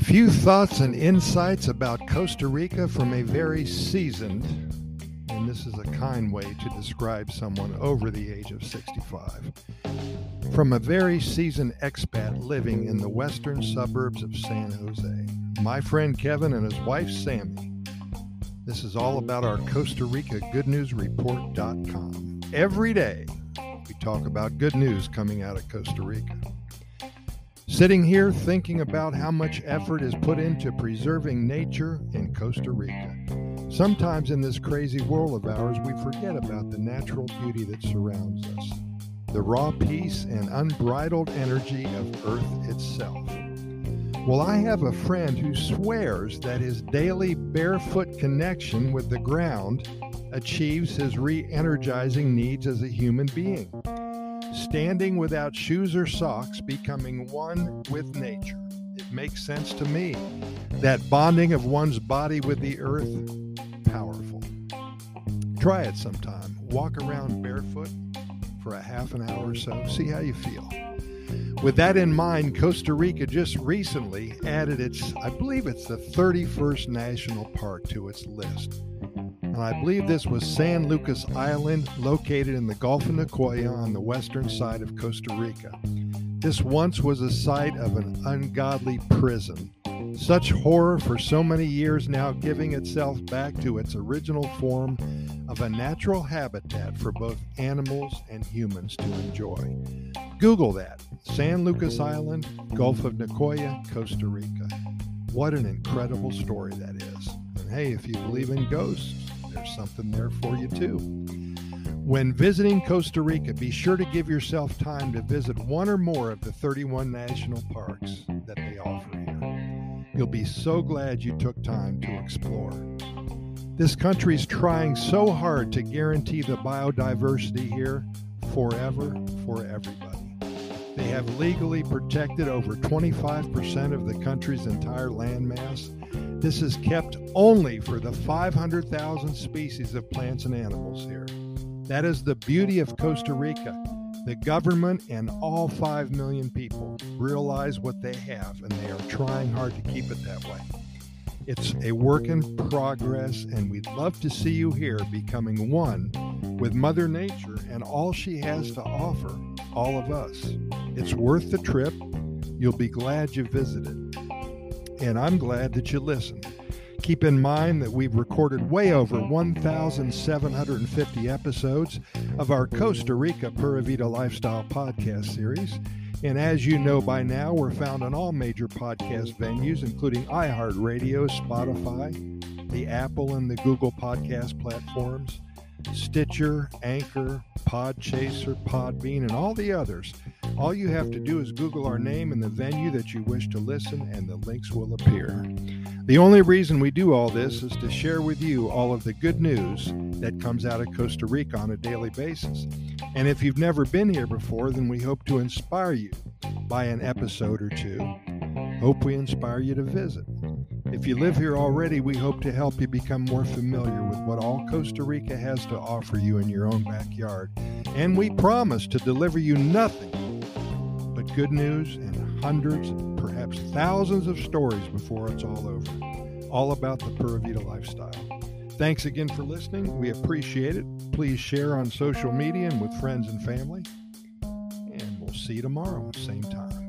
few thoughts and insights about Costa Rica from a very seasoned, and this is a kind way to describe someone over the age of 65, from a very seasoned expat living in the western suburbs of San Jose. My friend Kevin and his wife Sammy. This is all about our Costa Rica Good News Report.com. Every day, we talk about good news coming out of Costa Rica. Sitting here thinking about how much effort is put into preserving nature in Costa Rica. Sometimes in this crazy world of ours, we forget about the natural beauty that surrounds us, the raw peace and unbridled energy of Earth itself. Well, I have a friend who swears that his daily barefoot connection with the ground achieves his re energizing needs as a human being standing without shoes or socks, becoming one with nature. It makes sense to me. That bonding of one's body with the earth, powerful. Try it sometime. Walk around barefoot for a half an hour or so. See how you feel. With that in mind, Costa Rica just recently added its, I believe it's the 31st national park to its list and I believe this was San Lucas Island, located in the Gulf of Nicoya on the western side of Costa Rica. This once was a site of an ungodly prison. Such horror for so many years now giving itself back to its original form of a natural habitat for both animals and humans to enjoy. Google that San Lucas Island, Gulf of Nicoya, Costa Rica. What an incredible story that is. And hey, if you believe in ghosts, there's something there for you too. When visiting Costa Rica, be sure to give yourself time to visit one or more of the 31 national parks that they offer here. You'll be so glad you took time to explore. This country is trying so hard to guarantee the biodiversity here forever for everybody. They have legally protected over 25% of the country's entire landmass this is kept only for the 500,000 species of plants and animals here. That is the beauty of Costa Rica. The government and all 5 million people realize what they have and they are trying hard to keep it that way. It's a work in progress, and we'd love to see you here becoming one with Mother Nature and all she has to offer, all of us. It's worth the trip. You'll be glad you visited and I'm glad that you listened. Keep in mind that we've recorded way over 1,750 episodes of our Costa Rica Pura Vida Lifestyle podcast series. And as you know by now, we're found on all major podcast venues, including iHeartRadio, Spotify, the Apple and the Google podcast platforms, Stitcher, Anchor, Podchaser, Podbean, and all the others. All you have to do is Google our name and the venue that you wish to listen, and the links will appear. The only reason we do all this is to share with you all of the good news that comes out of Costa Rica on a daily basis. And if you've never been here before, then we hope to inspire you by an episode or two. Hope we inspire you to visit. If you live here already, we hope to help you become more familiar with what all Costa Rica has to offer you in your own backyard. And we promise to deliver you nothing but good news and hundreds, perhaps thousands of stories before it's all over, all about the Pura Vida lifestyle. Thanks again for listening. We appreciate it. Please share on social media and with friends and family. And we'll see you tomorrow, same time.